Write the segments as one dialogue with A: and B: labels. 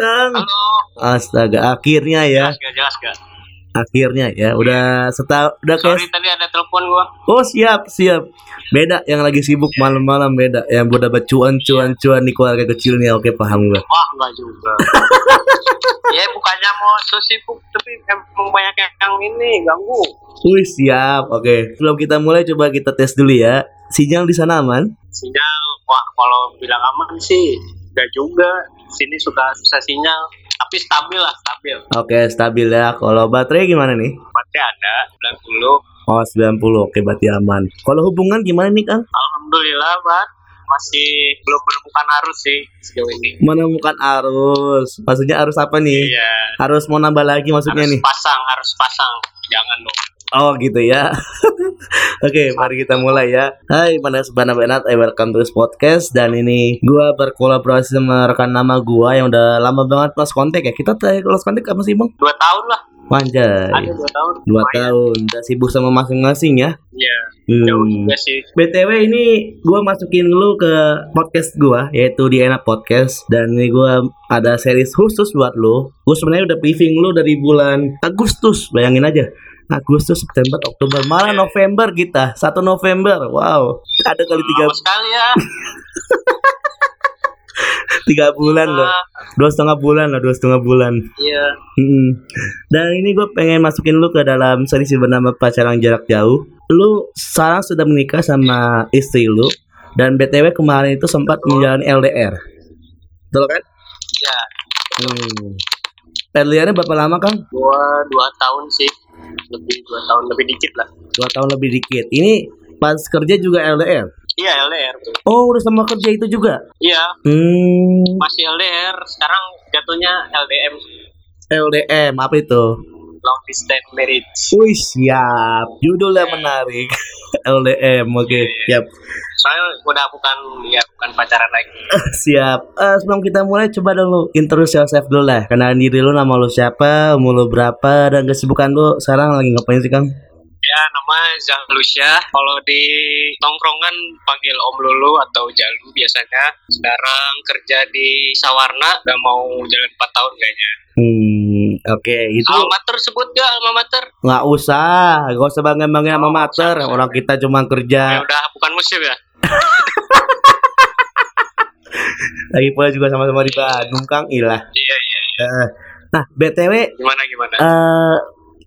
A: Kang.
B: Halo.
A: Astaga, akhirnya ya.
B: Jelas gak? Jelas gak?
A: Akhirnya ya. Udah setahun udah
B: Sorry
A: kayak
B: tadi ada telepon gua.
A: Oh, siap, siap. Beda yang lagi sibuk malam-malam beda. Yang udah bercuan cuan cuan di keluarga kecilnya. Oke, paham gue.
B: Wah, enggak juga. ya bukannya mau so sibuk tapi emang banyak yang ini ganggu.
A: Wih, siap. Oke. Sebelum kita mulai coba kita tes dulu ya. Sinyal di sana aman?
B: Sinyal, wah kalau bilang aman sih enggak juga. Sini suka susah sinyal, tapi stabil lah, stabil.
A: Oke, stabil ya. Kalau baterai gimana nih?
B: Baterai ada 90.
A: Oh, 90. Oke, berarti aman. Kalau hubungan gimana nih, Kang?
B: Alhamdulillah, Bang. Masih belum menemukan arus sih sejauh ini.
A: Menemukan arus. Maksudnya arus apa nih?
B: Iya.
A: Harus mau nambah lagi maksudnya
B: harus
A: nih.
B: pasang, harus pasang. Jangan dong.
A: Oh gitu ya. Oke, mari kita mulai ya. Hai, mana Subhana Benat, I welcome to this podcast dan ini gua berkolaborasi sama rekan nama gua yang udah lama banget lost kontak ya. Kita lost kontak apa sih, Bang?
B: Dua tahun lah.
A: Wanjay.
B: Ada dua tahun.
A: Dua tahun, udah sibuk sama masing-masing ya.
B: Iya. Jauh
A: Hmm.
B: juga sih.
A: BTW ini gua masukin lu ke podcast gua yaitu di Enak Podcast dan ini gua ada series khusus buat lu. Gua sebenarnya udah briefing lu dari bulan Agustus, bayangin aja. Agustus, September, Oktober, malah November kita. 1 November. Wow. Ada kali tiga,
B: sekali ya.
A: tiga bulan loh.
B: Ah,
A: Dua setengah bulan loh, dua setengah bulan.
B: Iya.
A: Dan ini gue pengen masukin lu ke dalam series bernama Pacaran Jarak Jauh. Lu sekarang sudah menikah sama istri lu dan BTW kemarin itu sempat menjalani LDR. Betul kan?
B: Ya.
A: Hmm. LDR-nya berapa lama, Kang?
B: Gua dua tahun sih. Lebih dua tahun lebih dikit lah.
A: Dua tahun lebih dikit. Ini pas kerja juga LDR.
B: Iya LDR.
A: Oh, udah sama kerja itu juga.
B: Iya.
A: Hmm.
B: Masih LDR. Sekarang jatuhnya LDM.
A: LDM apa itu?
B: Long distance marriage.
A: Wih, siap. Judulnya menarik. LDM. Oke, siap.
B: Soalnya udah bukan ya bukan pacaran lagi.
A: Siap. Eh, sebelum kita mulai coba dulu introduce yourself dulu lah. Kenalin diri lu nama lu siapa, umur lu berapa dan kesibukan lu sekarang lagi ngapain sih, Kang?
B: Ya nama Zahlusya. Kalau di tongkrongan panggil Om Lulu atau Jalu biasanya. Sekarang kerja di Sawarna. Udah mau jalan 4 tahun kayaknya.
A: Hmm, oke, itu
B: Alma mater sebut gak alma mater?
A: nggak usah, gak usah bangga-bangga sama
B: Oh,
A: mater.
B: usah.
A: Orang kita cuma
B: Ya
A: kerja.
B: udah bukan musim ya.
A: Lagi pula juga sama-sama di Bandung, Kang. Ilah.
B: Iya iya.
A: Eh, Nah, BTW
B: Gimana gimana?
A: eh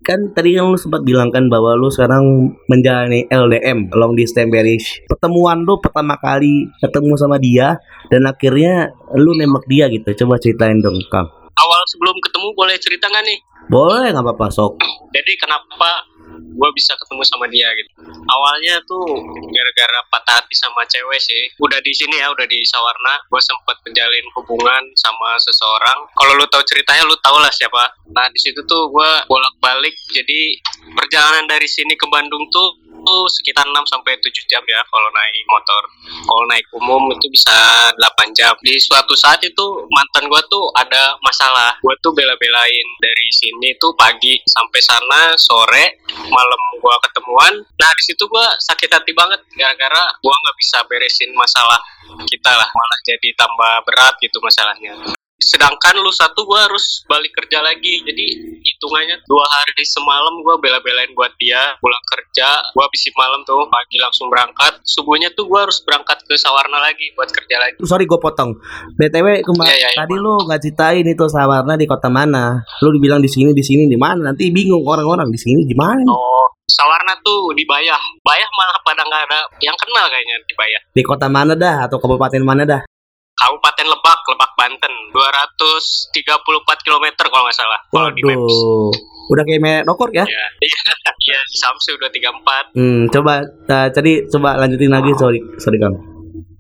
A: kan tadi kan lu sempat bilang kan bahwa lu sekarang menjalani LDM long distance marriage. Pertemuan lu pertama kali ketemu sama dia dan akhirnya lu nembak dia gitu. Coba ceritain dong kang.
B: Awal sebelum ketemu boleh cerita nggak nih?
A: boleh nggak apa-apa sok.
B: Jadi kenapa gue bisa ketemu sama dia gitu? Awalnya tuh gara-gara patah hati sama cewek sih. Udah di sini ya, udah di Sawarna. Gue sempet menjalin hubungan sama seseorang. Kalau lu tahu ceritanya, lu tau lah siapa. Nah di situ tuh gue bolak-balik. Jadi perjalanan dari sini ke Bandung tuh tuh sekitar 6 sampai 7 jam ya kalau naik motor. Kalau naik umum itu bisa 8 jam. Di suatu saat itu mantan gua tuh ada masalah. Gua tuh bela-belain dari sini tuh pagi sampai sana sore, malam gua ketemuan. Nah, di situ gua sakit hati banget gara-gara gua nggak bisa beresin masalah kita lah, malah jadi tambah berat gitu masalahnya. Sedangkan lu satu gua harus balik kerja lagi. Jadi hitungannya dua hari semalam gua bela-belain buat dia pulang kerja. Gua habis malam tuh pagi langsung berangkat. Subuhnya tuh gua harus berangkat ke Sawarna lagi buat kerja lagi.
A: sorry gue potong btw kemarin
B: Iya, iya, iya.
A: tadi lu nggak ceritain itu sawarna di kota mana lu dibilang di sini di sini di mana nanti bingung orang-orang di sini di mana
B: Oh, Sawarna tuh di Bayah. Bayah malah pada nggak ada yang kenal kayaknya di Bayah.
A: di kota mana dah atau kabupaten mana dah
B: Kabupaten Lebak, Lebak Banten, 234 km kalau nggak salah. Kalau di Maps.
A: Waduh, udah kayak merek dokor ya
B: Ya, iya, iya, Samsu udah 34.
A: Hmm, coba uh, tadi coba lanjutin lagi sorry sorry Kang.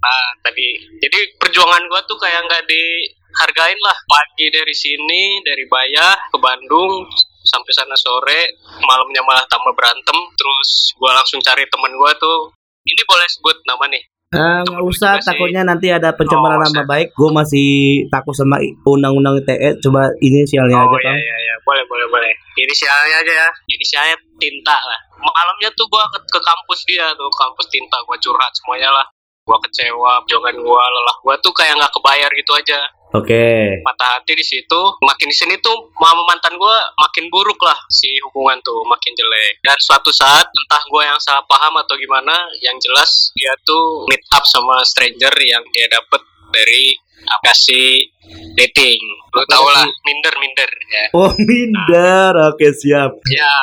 B: Nah, tadi jadi perjuangan gua tuh kayak nggak dihargain lah. Pagi dari sini, dari Bayah ke Bandung sampai sana sore, malamnya malah tambah berantem. Terus gua langsung cari temen gua tuh. Ini boleh sebut nama nih.
A: Ah, nggak usah,
B: juga sih.
A: takutnya nanti ada pencemaran
B: Oh,
A: nama
B: saya-
A: baik. Gue masih takut sama undang-undang ITE. Coba inisialnya
B: Oh
A: aja
B: iya
A: Kang.
B: iya iya, boleh boleh boleh. Inisialnya aja ya. Inisialnya Tinta lah. Malamnya tuh gua ke, ke kampus dia tuh, kampus Tinta gua curhat semuanya lah. Gua kecewa, jangan gua lelah gua tuh kayak nggak kebayar gitu aja.
A: Oke.
B: patah hati di situ. Makin di sini tuh mama mantan gue makin buruk lah si hubungan tuh makin jelek. Dan suatu saat entah gue yang salah paham atau gimana yang jelas dia tuh meet up sama stranger yang dia dapet dari aplikasi dating. Lu tau lah minder minder ya.
A: Oh minder, oke siap.
B: ya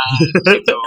B: gitu.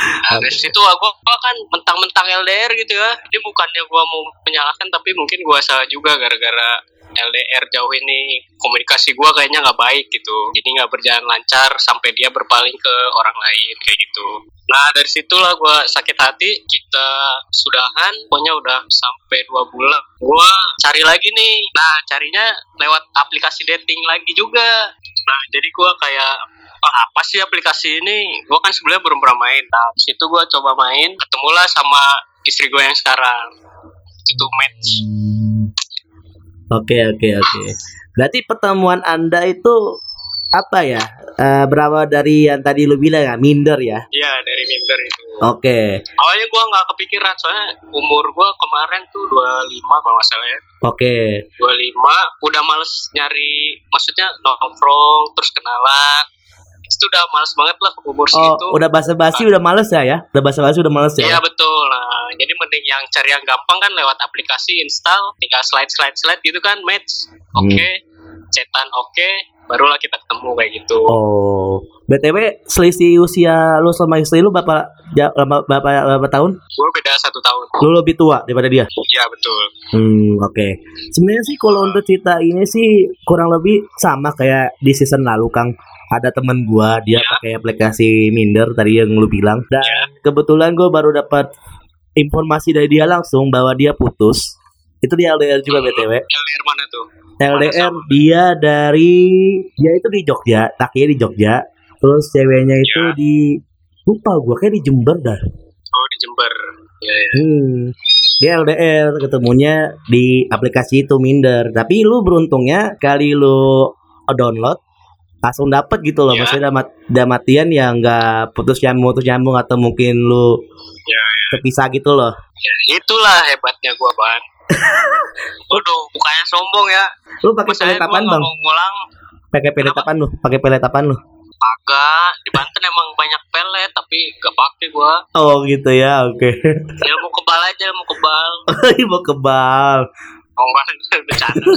B: Nah, dari situ aku kan mentang-mentang LDR gitu ya. Ini bukannya gua mau menyalahkan tapi mungkin gua salah juga gara-gara LDR jauh ini komunikasi gua kayaknya nggak baik gitu. Jadi nggak berjalan lancar sampai dia berpaling ke orang lain kayak gitu. Nah dari situlah gua sakit hati kita sudahan pokoknya udah sampai dua bulan. Gua cari lagi nih. Nah carinya lewat aplikasi dating lagi juga. Nah jadi gua kayak "Ah, apa sih aplikasi ini? Gua kan sebelumnya belum pernah main. Nah situ gua coba main ketemulah sama istri gue yang sekarang. Itu match
A: Oke oke oke. Berarti pertemuan anda itu apa ya? Eh, berawal dari yang tadi lu bilang ya, minder ya.
B: Iya dari minder itu.
A: Oke
B: Awalnya gua nggak kepikiran soalnya umur gua kemarin tuh 25 kalau nggak salah ya.
A: oke.
B: 25 udah males nyari maksudnya nongkrong terus kenalan. Itu udah males banget lah umur
A: Oh
B: segitu.
A: udah basa-basi udah males ya ya? Udah basa-basi udah males
B: Iya
A: ya?
B: betul. Nah, jadi mending yang cari yang gampang kan lewat aplikasi install, tinggal slide slide slide gitu kan match. Oke,
A: Hmm.
B: chatan oke, barulah kita ketemu kayak gitu.
A: Oh, btw selisih usia lu sama istri lu berapa ja- berapa, berapa, berapa tahun?
B: Gue beda satu tahun.
A: Lu lebih tua daripada dia?
B: Iya betul.
A: Hmm, oke. Sebenarnya sih kalau untuk cerita ini sih kurang lebih sama kayak di season lalu, Kang. Ada temen gua dia
B: Ya.
A: pakai aplikasi Minder tadi yang lu bilang dan
B: Ya.
A: kebetulan gua baru dapat informasi dari dia langsung bahwa dia putus. Itu dia LDR juga BTW.
B: LDR mana tuh?
A: LDR dia dari dia itu di Jogja, takinya di Jogja. Terus ceweknya itu
B: Ya.
A: di lupa gua kayak di Jember dah.
B: Oh di Jember. Iya ya.
A: Hmm. Dia LDR ketemunya di aplikasi itu Minder. Tapi lu beruntungnya kali lu download langsung dapet gitu loh.
B: Ya.
A: Maksudnya damat damatian yang nggak putus nyambung putus nyambung atau mungkin lu
B: Ya,
A: terpisah gitu loh.
B: Ya, itulah hebatnya gua ban. Waduh, bukannya sombong ya.
A: Lu pakai pelet apaan, Bang?
B: mau ngulang.
A: Pakai pelet apaan lu? Pakai pelet apaan lu?
B: Agak di Banten emang banyak pelet tapi gak pakai gua.
A: Oh gitu ya, oke.
B: Ilmu kebal aja, ilmu kebal.
A: Mau kebal.
B: Enggak, bercanda.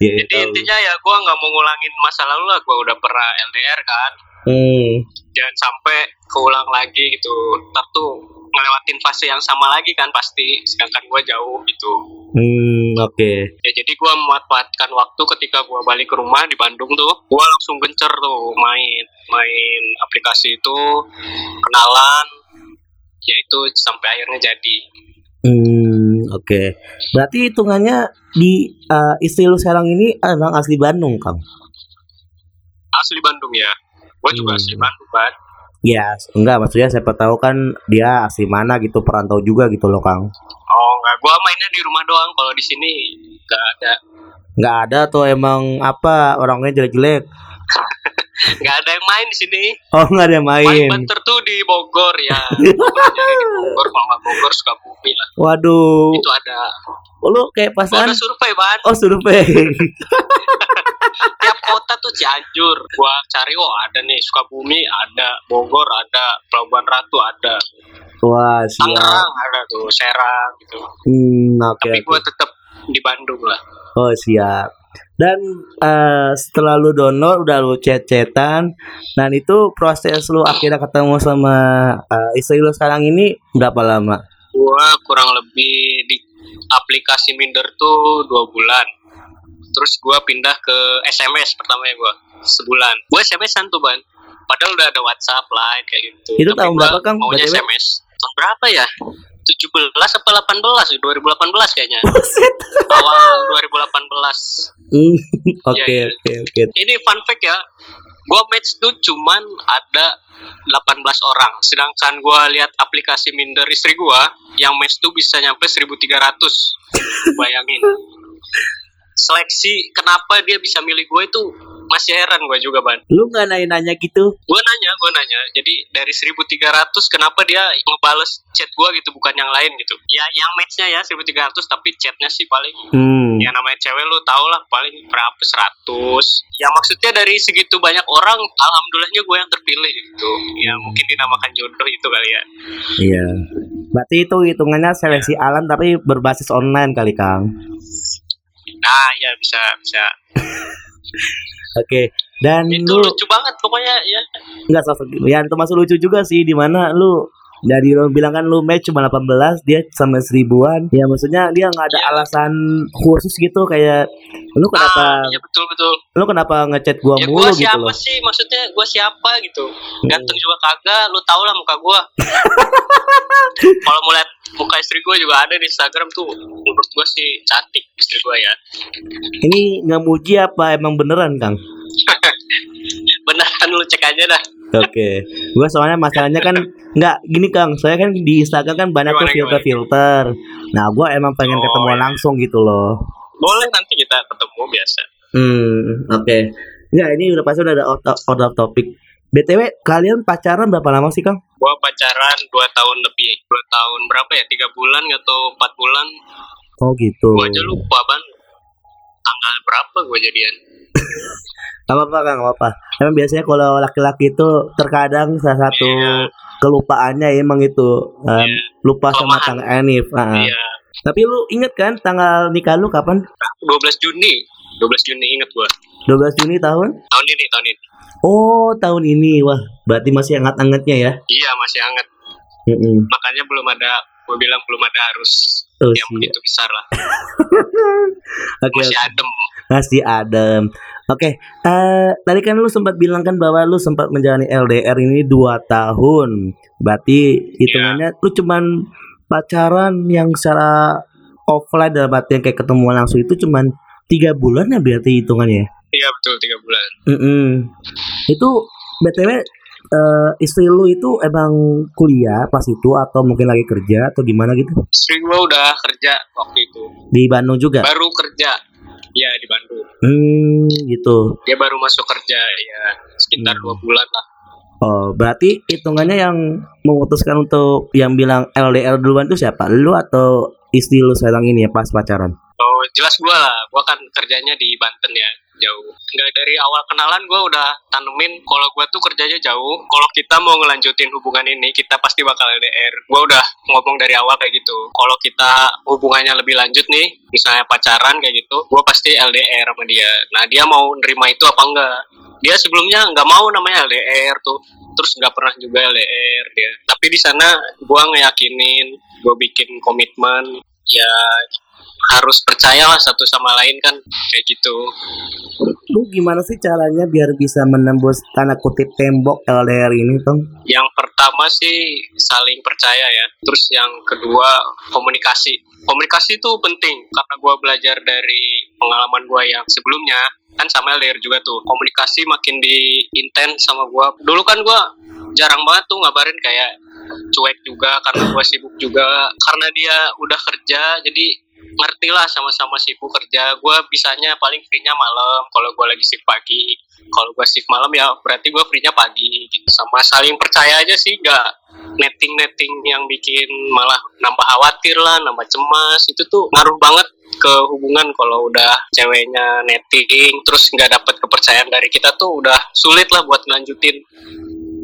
A: Ya,
B: Jadi
A: tahu.
B: intinya ya gua nggak mau ngulangin masa lalu lah. Gua udah pernah LDR kan.
A: Hmm.
B: Jangan sampai keulang lagi gitu. Ntar tuh ngelewatin fase yang sama lagi kan pasti. Sedangkan gua jauh gitu.
A: Hmm, oke.
B: Ya jadi gua memanfaatkan waktu ketika gua balik ke rumah di Bandung tuh, gua langsung gencer tuh main main aplikasi itu kenalan, ya itu sampai akhirnya jadi.
A: Hmm, oke. Berarti hitungannya di eh, istri lu sekarang ini emang asli Bandung, Kang?
B: Asli Bandung ya, gua juga
A: Hmm.
B: asli Bandung kan.
A: Ya, enggak maksudnya siapa tahu kan dia asli mana gitu, perantau juga gitu loh, Kang.
B: Oh enggak, gua mainnya di rumah doang. Kalau di sini nggak ada,
A: Enggak ada tuh emang apa orangnya jelek-jelek.
B: Nggak ada yang main di sini.
A: Oh, enggak ada yang
B: Paling
A: main.
B: banter tuh di Bogor ya. Di Bogor, kalau nggak Bogor Sukabumi lah.
A: Waduh.
B: Itu ada.
A: Oh, lu kayak pasangan
B: udah survei ban.
A: Oh, survei.
B: tiap kota tuh Cianjur gua cari oh ada nih Sukabumi ada Bogor ada Pelabuhan Ratu ada
A: Wah, siap.
B: Tangerang ada tuh Serang gitu
A: Hmm, oke.
B: tapi gua tetap di Bandung lah
A: Oh siap. Dan eh, setelah lu download udah lu chat-chatan dan itu proses lu akhirnya ketemu sama eh, istri lu sekarang ini berapa lama?
B: gua kurang lebih di aplikasi Minder tuh dua bulan terus gua pindah ke SMS pertamanya gua sebulan gua SMS-an tuh ban padahal udah ada WhatsApp lain kayak gitu
A: Itu
B: Tapi
A: tahun berapa, Kang?
B: maunya
A: BTW?
B: SMS tahun berapa ya 17 apa 18 2018 kayaknya
A: Buset.
B: awal 2018
A: Hmm, Oke
B: Iya, iya.
A: oke oke.
B: ini fun fact ya gua match tuh cuman ada 18 orang sedangkan gua lihat aplikasi minder istri gua yang match tuh bisa nyampe 1300 bayangin seleksi kenapa dia bisa milih gue itu masih heran gue juga ban
A: Lu nggak nanya-nanya gitu?
B: gue nanya gue nanya jadi dari 1300 kenapa dia ngebales chat gue gitu bukan yang lain gitu ya yang matchnya ya 1300 tapi chatnya sih paling
A: Hmm.
B: ya namanya cewek lu tau lah paling berapa 100 ya maksudnya dari segitu banyak orang alhamdulillahnya gue yang terpilih gitu ya mungkin dinamakan jodoh itu kali ya
A: Iya. Berarti itu hitungannya seleksi alam tapi berbasis online kali, Kang.
B: nah ya bisa bisa
A: Oke. Dan
B: itu
A: lu
B: lucu banget pokoknya ya
A: nggak sosok ya termasuk lucu juga sih di mana lu dari lu bilang kan lu match cuma 18 dia sama seribuan ya maksudnya dia nggak ada
B: Iya.
A: alasan khusus gitu kayak lu kenapa
B: ah, ya betul betul
A: lu kenapa ngechat gua
B: ya
A: mulu
B: gue
A: gitu
B: siapa
A: loh
B: sih maksudnya gue siapa gitu
A: Hmm.
B: ganteng juga kagak lu tau lah muka gue kalau mau lihat muka istri gue juga ada di Instagram tuh menurut gue sih cantik istri gue ya
A: ini nggak muji apa emang beneran kang
B: beneran lu cek aja dah
A: Oke, gua soalnya masalahnya kan nggak gini Kang, saya kan di Instagram kan banyak tuh
B: Gimana,
A: filter-filter. Nah, gua emang pengen
B: Oh,
A: ketemu
B: iya.
A: langsung gitu loh.
B: boleh nanti kita ketemu biasa
A: Hmm, oke. Nggak, ini udah pasti udah ada out, out of topic. BTW, kalian pacaran berapa lama sih, Kang?
B: gue pacaran 2 tahun lebih 2 tahun berapa ya tiga bulan atau empat bulan
A: Oh, gitu.
B: gue aja lupa ban tanggal berapa gue jadian
A: Gak apa-apa, Kang, gak apa-apa. Emang biasanya kalau laki-laki itu terkadang salah satu
B: Iya.
A: kelupaannya emang itu um,
B: Iya.
A: lupa sama
B: Kelemahan.
A: Kang Enif. ah.
B: iya
A: Tapi lu inget kan tanggal nikah lu kapan?
B: 12 Juni 12 Juni inget gue
A: 12 Juni tahun?
B: tahun ini tahun ini
A: Oh, tahun ini. Wah, berarti masih hangat-hangatnya ya.
B: iya masih hangat
A: Mm-mm.
B: makanya belum ada gue bilang belum ada harus
A: Oh,
B: yang begitu besar lah
A: Oke,
B: masih adem
A: masih adem. Oke, eh tadi kan lu sempat bilang kan bahwa lu sempat menjalani LDR ini dua tahun. Berarti hitungannya lu cuman pacaran yang secara offline dalam artian kayak ketemu langsung itu cuman tiga bulan ya berarti hitungannya. ya?
B: iya betul tiga bulan
A: Mm-mm. Itu btw eh, istri lu itu emang kuliah pas itu atau mungkin lagi kerja atau gimana gitu?
B: istri gue udah kerja waktu itu
A: Di Bandung juga?
B: baru kerja ya di Bandung
A: Hmm, gitu.
B: dia baru masuk kerja ya sekitar
A: Hmm.
B: dua bulan lah
A: Oh, berarti hitungannya yang memutuskan untuk yang bilang LDR duluan itu siapa? Lu atau istri lu sekarang ini ya pas pacaran?
B: Oh jelas gue lah. Gue kan kerjanya di Banten ya jauh. Nggak dari awal kenalan gue udah tanemin kalau gue tuh kerjanya jauh. Kalau kita mau ngelanjutin hubungan ini kita pasti bakal LDR gue udah ngomong dari awal kayak gitu. Kalau kita hubungannya lebih lanjut nih misalnya pacaran kayak gitu gue pasti LDR sama dia. Nah dia mau nerima itu apa enggak? Dia sebelumnya nggak mau namanya LDR tuh. Terus nggak pernah juga LDR dia. Tapi di sana gue ngeyakinin gue bikin komitmen. Ya harus percaya lah satu sama lain kan kayak gitu.
A: Lu gimana sih caranya biar bisa menembus tanda kutip tembok LDR ini, Tong?
B: yang pertama sih saling percaya ya. Terus yang kedua komunikasi. Komunikasi itu penting karena gue belajar dari pengalaman gue yang sebelumnya kan sama LDR juga tuh. Komunikasi makin di intens sama gue dulu kan gue jarang banget tuh ngabarin kayak cuek juga karena gue sibuk juga. Karena dia udah kerja jadi ngerti lah sama-sama sibuk kerja. Gue bisanya paling free-nya malam. Kalau gue lagi shift pagi. Kalau gue shift malam ya berarti gue free-nya pagi gitu. Sama saling percaya aja sih. Gak netting netting yang bikin malah nambah khawatir lah nambah cemas. Itu tuh ngaruh banget ke hubungan kalau udah ceweknya netting terus nggak dapet kepercayaan dari kita tuh udah sulit lah buat ngelanjutin.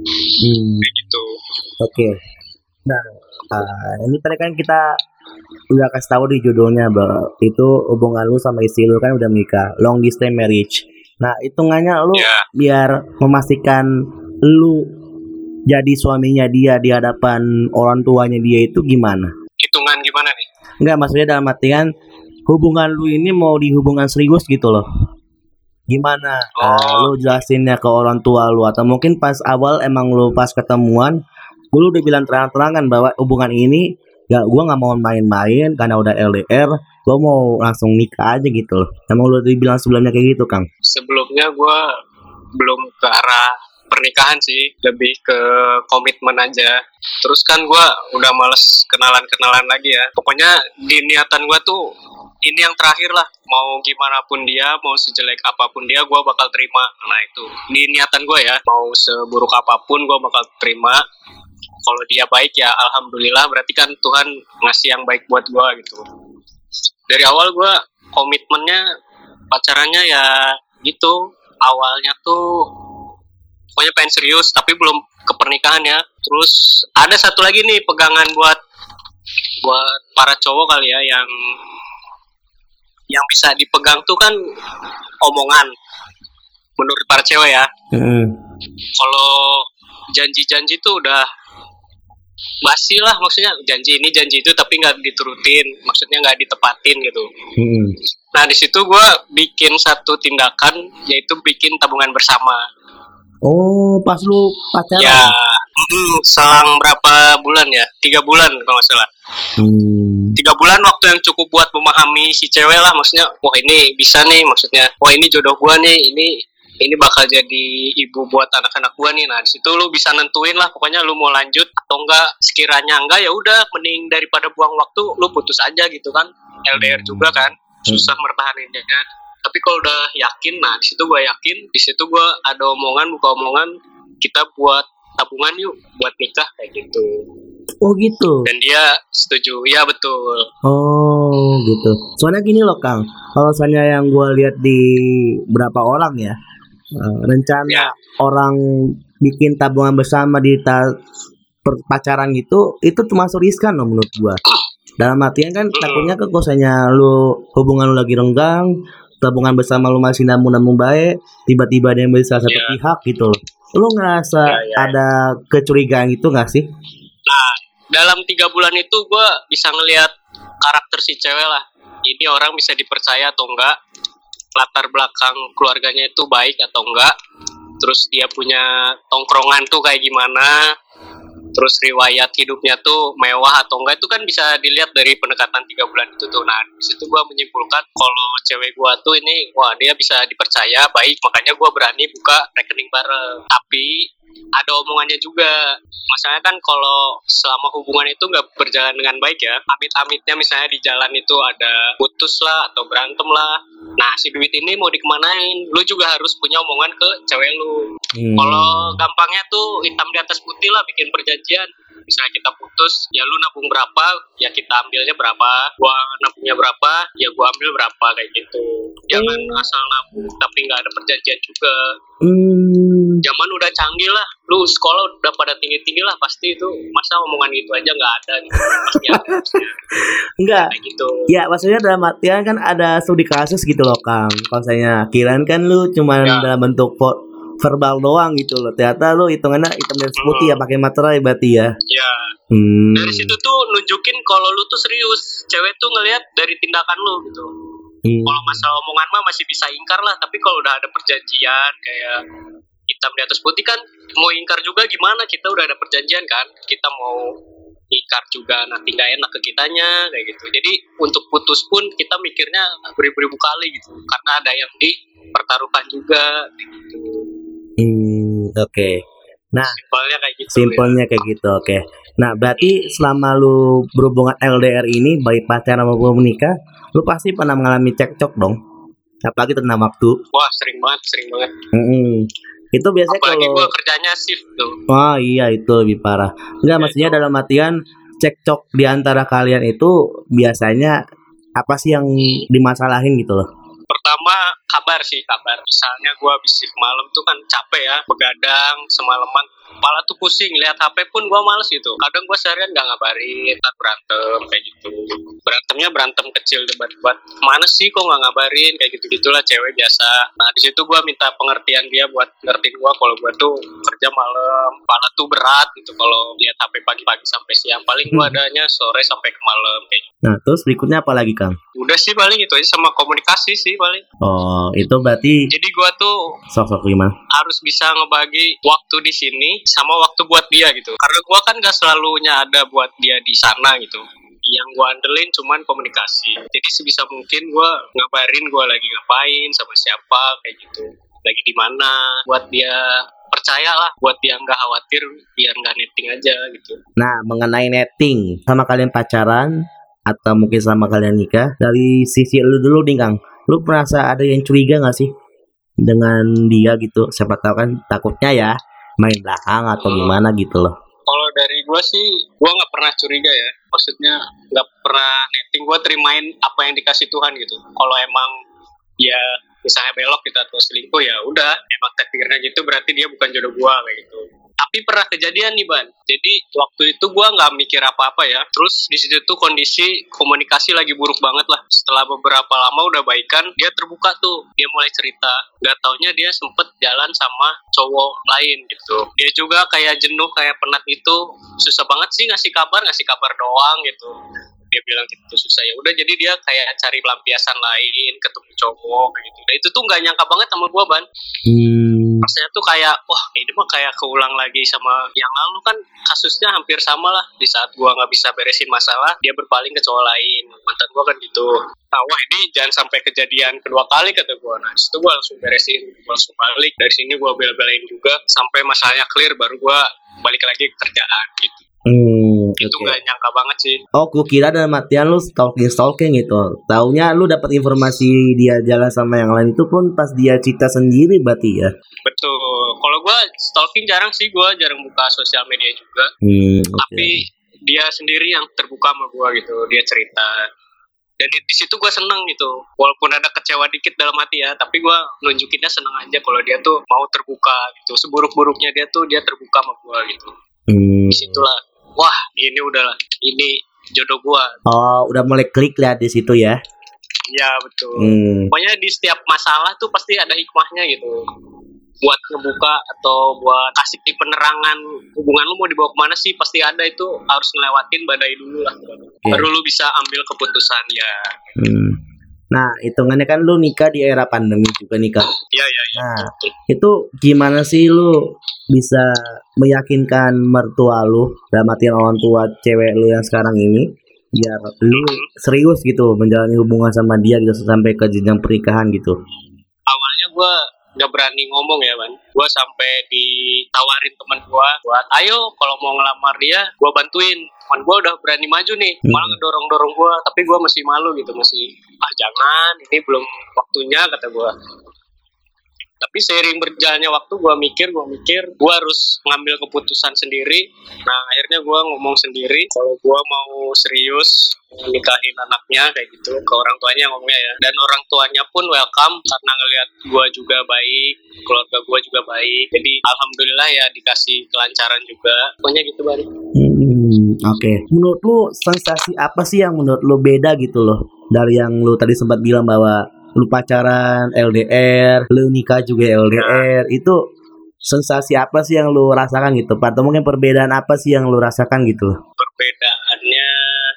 A: Hmm,
B: kayak gitu.
A: Oke. Nah, ah, ini tadi kan kita udah kasih tahu di judulnya bahwa itu hubungan lu sama istri lu kan udah menikah, long distance marriage. Nah, hitungannya lu
B: ya
A: biar memastikan lu jadi suaminya dia di hadapan orang tuanya dia itu gimana?
B: hitungan gimana nih
A: Enggak, maksudnya dalam artian hubungan lu ini mau di hubungan serius gitu loh. Gimana? eh,
B: Oh.
A: lu jelasinnya ke orang tua lu atau mungkin pas awal emang lu pas ketemuan lu udah bilang terang-terangan bahwa hubungan ini gak gua nggak mau main-main karena udah LDR, gua mau langsung nikah aja gitu loh. Emang lu dibilang sebelumnya kayak gitu, Kang?
B: sebelumnya gue belum ke arah pernikahan sih lebih ke komitmen aja. Terus kan gue udah males kenalan kenalan lagi ya. Pokoknya di niatan gue tuh ini yang terakhir lah. Mau gimana pun dia mau sejelek apa pun dia gue bakal terima. Nah itu. Di niatan gue ya mau seburuk apa pun gue bakal terima kalau dia baik ya alhamdulillah berarti kan Tuhan ngasih yang baik buat gue gitu. Dari awal gue komitmennya pacarannya ya gitu. Awalnya tuh pokoknya pengen serius tapi belum ke pernikahan ya. Terus ada satu lagi nih pegangan buat buat para cowok kali ya yang yang bisa dipegang tuh kan omongan. Menurut para cewek ya.
A: Mm-mm.
B: kalau janji-janji tuh udah basi lah maksudnya janji ini janji itu tapi nggak diturutin maksudnya nggak ditepatin gitu
A: Mm-mm.
B: nah di situ gue bikin satu tindakan yaitu bikin tabungan bersama
A: Oh, pas lu pacaran.
B: ya selang berapa bulan ya tiga bulan kalau nggak salah
A: Hmm.
B: tiga bulan waktu yang cukup buat memahami si cewek lah maksudnya wah ini bisa nih maksudnya wah ini jodoh gua nih ini ini bakal jadi ibu buat anak-anak gua nih. Nah di situ lu bisa nentuin lah pokoknya lu mau lanjut atau enggak. Sekiranya enggak ya udah mending daripada buang waktu lu putus aja gitu kan. LDR juga kan susah mertahaninnya kan. Tapi kalau udah yakin nah di situ gua yakin di situ gua ada omongan buka omongan kita buat tabungan yuk buat nikah kayak gitu.
A: Oh gitu.
B: dan dia setuju. Ya betul.
A: Oh gitu. Soalnya gini loh Kang, kalau misalnya yang gue lihat di berapa orang ya, eh, rencana
B: Ya.
A: orang bikin tabungan bersama di ta- pacaran gitu, itu termasuk riskan loh menurut gua. Dalam artian kan takutnya kalau misalnya lu hubungan lu lagi renggang, tabungan bersama lu masih namun-namun baik, tiba-tiba ada yang beli salah satu
B: Ya.
A: pihak gitu loh. Lu ngerasa
B: Ya, ya.
A: ada kecurigaan itu gak sih?
B: Nah, dalam tiga bulan itu gue bisa ngelihat karakter si cewek lah. Ini orang bisa dipercaya atau enggak. Latar belakang keluarganya itu baik atau enggak. Terus dia punya tongkrongan tuh kayak gimana. Terus riwayat hidupnya tuh mewah atau enggak itu kan bisa dilihat dari pendekatan tiga bulan itu tuh. Nah, di situ gue menyimpulkan kalau cewek gue tuh ini, wah dia bisa dipercaya baik, makanya gue berani buka rekening bareng. Tapi ada omongannya juga. Masalahnya kan kalau selama hubungan itu nggak berjalan dengan baik ya amit-amitnya misalnya di jalan itu ada putus lah atau berantem lah. Nah si duit ini mau dikemanain? Lu juga harus punya omongan ke cewek lu.
A: Hmm.
B: kalau gampangnya tuh hitam di atas putih lah bikin perjanjian misalnya kita putus ya lu nabung berapa ya kita ambilnya berapa. Gua nabungnya berapa ya gua ambil berapa kayak gitu. Jangan asal nabung tapi nggak ada perjanjian juga.
A: Hmm.
B: zaman udah canggih lah lu sekolah udah pada tinggi tinggi lah pasti itu masa omongan gitu aja nggak ada gitu. Pasti ada
A: Enggak,
B: kayak gitu.
A: Ya maksudnya dalam artian kan ada studi kasus gitu loh Kang. Kalau misalnya kirain kan lu cuman
B: Ya.
A: dalam bentuk vo- verbal doang gitu loh. Ternyata lu hitungannya hitam dan putih ya pakai materai berarti ya?
B: Ya
A: hmm.
B: dari situ tuh nunjukin kalau lu tuh serius. Cewek tuh ngelihat dari tindakan lu gitu.
A: Hmm.
B: kalau masalah omongan mah masih bisa ingkar lah tapi kalau udah ada perjanjian kayak hitam di atas putih kan mau ingkar juga gimana? Kita udah ada perjanjian kan kita mau ingkar juga nanti nggak enak ke kitanya kayak gitu. Jadi untuk putus pun kita mikirnya beribu-ribu kali gitu karena ada yang dipertaruhkan juga kayak gitu
A: Hmm, Oke
B: simpelnya kayak gitu ya.
A: Simpelnya kayak gitu oke Nah berarti selama lu berhubungan LDR ini Baik pacaran maupun menikah Lu pasti pernah mengalami cekcok dong Apalagi tentang waktu
B: wah sering banget sering banget
A: Mm-mm. Itu biasanya
B: apalagi
A: kalau
B: gua kerjanya shift tuh
A: Oh iya itu lebih parah. Enggak maksudnya dalam artian cekcok di antara kalian itu biasanya apa sih yang dimasalahin gitu loh?
B: pertama kabar sih kabar. Misalnya gua habis shift malam tuh kan capek ya begadang semalaman kepala tuh pusing lihat HP pun gua males gitu. Kadang gua seharian nggak ngabarin berantem kayak gitu. Berantemnya berantem kecil debat-debat mana sih kok nggak ngabarin? Kayak gitu gitulah cewek biasa. Nah di situ gua minta pengertian dia buat ngertiin gua kalau gua tuh kerja malam. Kepala tuh berat gitu kalau lihat HP pagi-pagi sampai siang. Paling gua adanya sore sampai ke malam kayak gitu.
A: Nah terus berikutnya apa lagi Kang?
B: udah sih paling itu aja sama komunikasi sih paling.
A: Oh itu berarti
B: jadi gua tuh
A: sosok gimana?
B: harus bisa ngebagi waktu di sini sama waktu buat dia gitu. Karena gua kan gak selalunya ada buat dia di sana gitu. Yang gua andelin cuman komunikasi. Jadi sebisa mungkin gua ngabarin gua lagi ngapain sama siapa kayak gitu. Lagi di mana buat dia percaya lah buat dia nggak khawatir biar nggak netting aja gitu.
A: Nah mengenai netting sama kalian pacaran atau mungkin sama kalian nikah dari sisi lu dulu nih Kang. Lu merasa ada yang curiga gak sih dengan dia gitu? Siapa tahu kan takutnya ya main belakang atau
B: Hmm.
A: gimana gitu loh
B: Kalau dari gue sih, gue nggak pernah curiga ya. Maksudnya nggak pernah netting. Gue terimain apa yang dikasih Tuhan gitu. Kalau emang ya misalnya belok gitu atau selingkuh ya udah emang takdirnya gitu berarti dia bukan jodoh gue kayak gitu. Tapi pernah kejadian nih ban. Jadi waktu itu gue nggak mikir apa-apa ya. Terus di situ tuh kondisi komunikasi lagi buruk banget lah. Setelah beberapa lama udah baikan, dia terbuka tuh. Dia mulai cerita. Gak taunya dia sempet jalan sama cowok lain gitu. Dia juga kayak jenuh, kayak penat itu. Susah banget sih ngasih kabar, ngasih kabar doang gitu. Dia bilang gitu susah ya. Udah jadi dia kayak cari pelampiasan lain, ketemu cowok gitu. Dan itu tuh nggak nyangka banget sama gua ban.
A: Hmm,
B: rasanya tuh kayak wah ini mah kayak keulang lagi sama yang lalu kan kasusnya hampir sama lah. Di saat gua nggak bisa beresin masalah dia berpaling ke cowok lain. Mantan gua kan gitu. Nah, wah ini jangan sampai kejadian kedua kali kata gua. Nah itu gua langsung beresin gua langsung balik. Dari sini gua bela-belain juga sampai masalahnya clear baru gua balik lagi ke kerjaan gitu
A: hmm,
B: itu nggak nyangka banget sih.
A: Oh, ku kira dalam artian lu stalking stalking gitu. Taunya lu dapat informasi dia jalan sama yang lain itu pun pas dia cerita sendiri berarti ya.
B: betul. Kalau gua stalking jarang sih gua jarang buka sosial media juga.
A: Hmm, oke.
B: tapi dia sendiri yang terbuka sama gua gitu dia cerita. Dan di, di situ gua seneng gitu. Walaupun ada kecewa dikit dalam hati ya tapi gua nunjukinnya seneng aja kalau dia tuh mau terbuka gitu. Seburuk-buruknya dia tuh dia terbuka sama gua gitu.
A: Hmm.
B: di situlah wah ini udah ini jodoh gua
A: Oh, udah mulai klik lihat di situ ya.
B: ya betul
A: Hmm.
B: pokoknya di setiap masalah tuh pasti ada hikmahnya gitu buat ngebuka atau buat kasih penerangan hubungan lu mau dibawa ke mana sih pasti ada itu harus ngelewatin badai dulu lah baru lu bisa ambil keputusan ya
A: Hmm. Nah, hitungannya kan lu nikah di era pandemi juga nikah.
B: iya iya iya
A: Nah, itu gimana sih lu bisa meyakinkan mertua lu dalam artian orang tua cewek lu yang sekarang ini biar lu serius gitu menjalani hubungan sama dia gitu sampai ke jenjang pernikahan gitu.
B: awalnya gua nggak berani ngomong ya ban gua sampai ditawarin teman gua buat ayo kalau mau ngelamar dia gua bantuin teman gua udah berani maju nih
A: Hmm.
B: malah ngedorong dorong gua tapi gua masih malu gitu masih ah jangan ini belum waktunya kata gua tapi seiring berjalannya waktu gua mikir gua mikir gua harus ngambil keputusan sendiri. Nah akhirnya gua ngomong sendiri kalau gua mau serius nikahin anaknya kayak gitu ke orang tuanya ngomongnya ya. Dan orang tuanya pun welcome karena ngelihat gua juga baik keluarga gua juga baik. Jadi alhamdulillah ya dikasih kelancaran juga. Pokoknya gitu bang.
A: Hmm, oke. Menurut lu sensasi apa sih yang menurut lu beda gitu loh dari yang lu tadi sempat bilang bahwa lu pacaran LDR, lu nikah juga LDR, itu sensasi apa sih yang lu rasakan gitu? Pak? Atau mungkin perbedaan apa sih yang lu rasakan gitu?
B: Perbedaannya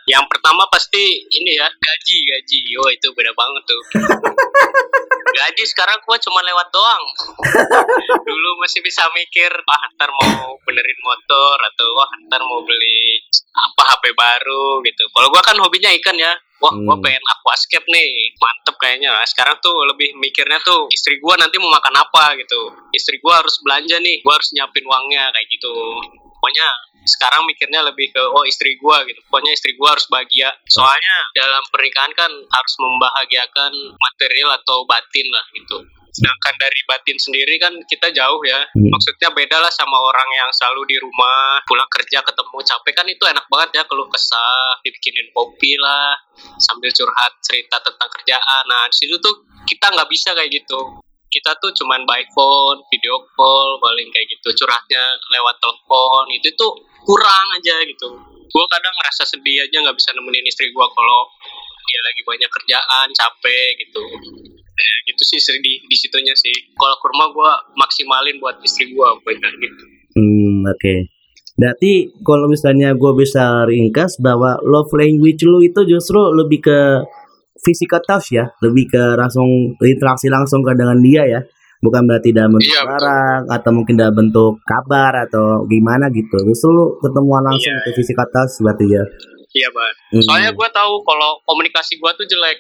B: yang pertama pasti ini ya gaji gaji. Oh itu beda banget tuh. Gaji sekarang gua cuma lewat doang. Dulu masih bisa mikir ah ntar mau benerin motor atau wah ntar mau beli apa HP baru gitu. Kalau gua kan hobinya ikan ya wah
A: Hmm.
B: pengen aquascape nih. Mantep kayaknya. Sekarang tuh lebih mikirnya tuh istri gua nanti mau makan apa gitu. Istri gua harus belanja nih. Gua harus nyiapin uangnya kayak gitu. Pokoknya sekarang mikirnya lebih ke oh istri gua gitu. Pokoknya istri gua harus bahagia. Soalnya dalam pernikahan kan harus membahagiakan material atau batin lah gitu sedangkan dari batin sendiri kan kita jauh ya.
A: Hmm.
B: maksudnya beda lah sama orang yang selalu di rumah pulang kerja ketemu capek kan itu enak banget ya keluh kesah dibikinin kopi lah sambil curhat cerita tentang kerjaan. Nah di situ tuh kita nggak bisa kayak gitu. Kita tuh cuman by phone video call paling kayak gitu curhatnya lewat telepon itu tuh kurang aja gitu. Gue kadang ngerasa sedih aja nggak bisa nemenin istri gue kalau dia lagi banyak kerjaan capek gitu ya gitu sih sering di di situnya sih kalau ke rumah gue maksimalin buat istri gue bener gitu
A: Hmm, oke. Berarti kalau misalnya gue bisa ringkas bahwa love language lu itu justru lebih ke physical touch ya, lebih ke langsung interaksi langsung ke dengan dia ya. Bukan berarti dalam bentuk
B: Iya, betul.
A: barang atau mungkin dalam bentuk kabar atau gimana gitu. Justru lu ketemuan langsung
B: Iya,
A: itu physical touch berarti ya.
B: Iya ban
A: Hmm.
B: soalnya gue tahu kalau komunikasi gue tuh jelek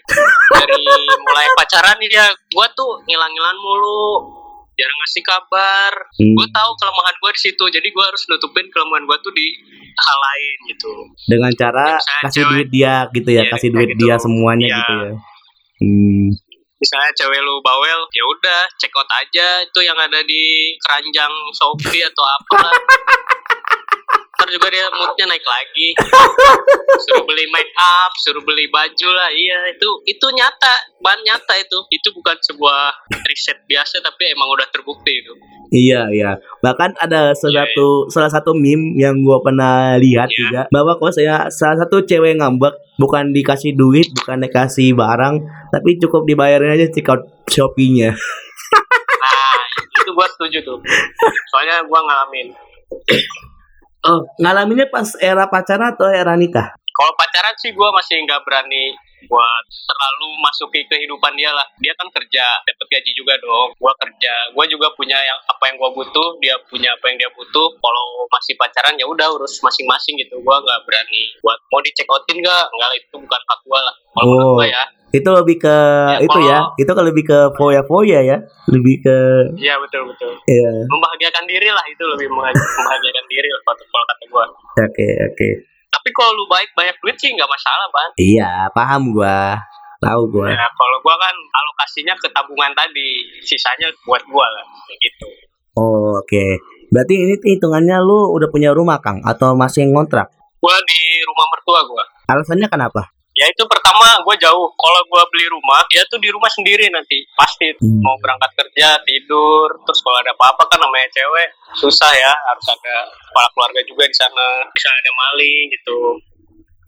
B: dari mulai pacaran ya gue tuh ngilang-ngilang mulu jarang ngasih kabar
A: Hmm.
B: gue tahu kelemahan gue di situ jadi gue harus nutupin kelemahan gue tuh di hal lain gitu
A: Dengan cara
B: Misalnya
A: kasih
B: cewek-
A: duit dia gitu ya,
B: Iya,
A: kasih duit
B: gitu.
A: dia semuanya
B: Iya.
A: gitu ya. Hmm.
B: misalnya cewek lu bawel ya udah check out aja itu yang ada di keranjang Shopee atau apa ntar juga dia moodnya naik lagi. Suruh beli make up suruh beli baju lah. Iya itu itu nyata. Bahan nyata itu. Itu bukan sebuah riset biasa tapi emang udah terbukti itu.
A: Iya, iya. Bahkan ada salah
B: Iya,
A: satu salah satu meme yang gua pernah lihat
B: Iya.
A: juga bahwa kalau saya salah satu cewek ngambek bukan dikasih duit, bukan dikasih barang, tapi cukup dibayarin aja check out Shopee-nya.
B: nah itu gua setuju tuh. Soalnya gua ngalamin
A: Oh, ngalaminnya pas era pacaran atau era nikah?
B: kalau pacaran sih gua masih nggak berani buat terlalu masuki kehidupan dia lah. Dia kan kerja dapat gaji juga dong. Gua kerja gua juga punya yang apa yang gua butuh dia punya apa yang dia butuh. Kalau masih pacaran ya udah urus masing-masing gitu. Gua nggak berani buat mau di check outin nggak? Nggak itu bukan hak gua lah. Kalau menurut
A: Oh.
B: gua ya
A: Itu lebih ke
B: Ya,
A: itu ya. Itu kan lebih ke foya-foya ya. Lebih ke
B: iya betul betul
A: ya.
B: membahagiakan diri lah itu lebih membahagia- membahagiakan diri lah kalau kata gua
A: Oke, oke.
B: tapi kalau lu baik banyak duit sih nggak masalah ban
A: Iya, paham gua. Tahu gua.
B: Ya, kalau gua kan alokasinya ke tabungan tadi, sisanya buat gua lah, gitu.
A: Oh, oke. Berarti ini hitungannya lu udah punya rumah, Kang, atau masih ngontrak?
B: Gua di rumah mertua gua.
A: Alasannya kenapa?
B: Ya itu pertama gua jauh. Kalau gua beli rumah, dia tuh di rumah sendiri nanti. Pasti
A: Hmm.
B: mau berangkat kerja, tidur, terus kalau ada apa-apa kan namanya cewek susah ya, harus ada kepala keluarga juga di sana. Bisa ada maling gitu.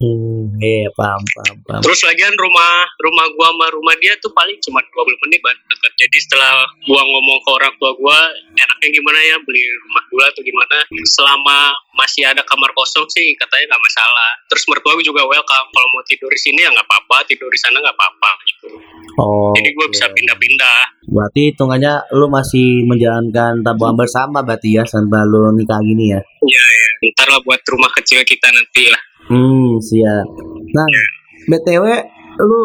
A: Hmm, iya, paham, paham, paham.
B: Terus lagian rumah rumah gua sama rumah dia tuh paling cuma 20 menit ban dekat. Jadi setelah gua ngomong ke orang tua gua, enaknya gimana ya beli rumah dulu atau gimana? Selama masih ada kamar kosong sih katanya nggak masalah. Terus mertua gua juga welcome. Kalau mau tidur di sini ya nggak apa-apa, tidur di sana nggak apa-apa gitu.
A: Oh,
B: Jadi gua bisa
A: oke.
B: pindah-pindah.
A: Berarti hitungannya lu masih menjalankan tabungan bersama berarti ya sampai lu nikah gini ya?
B: Iya ya. Ntar lah buat rumah kecil kita nanti lah.
A: Hmm, siap. Nah, BTW lu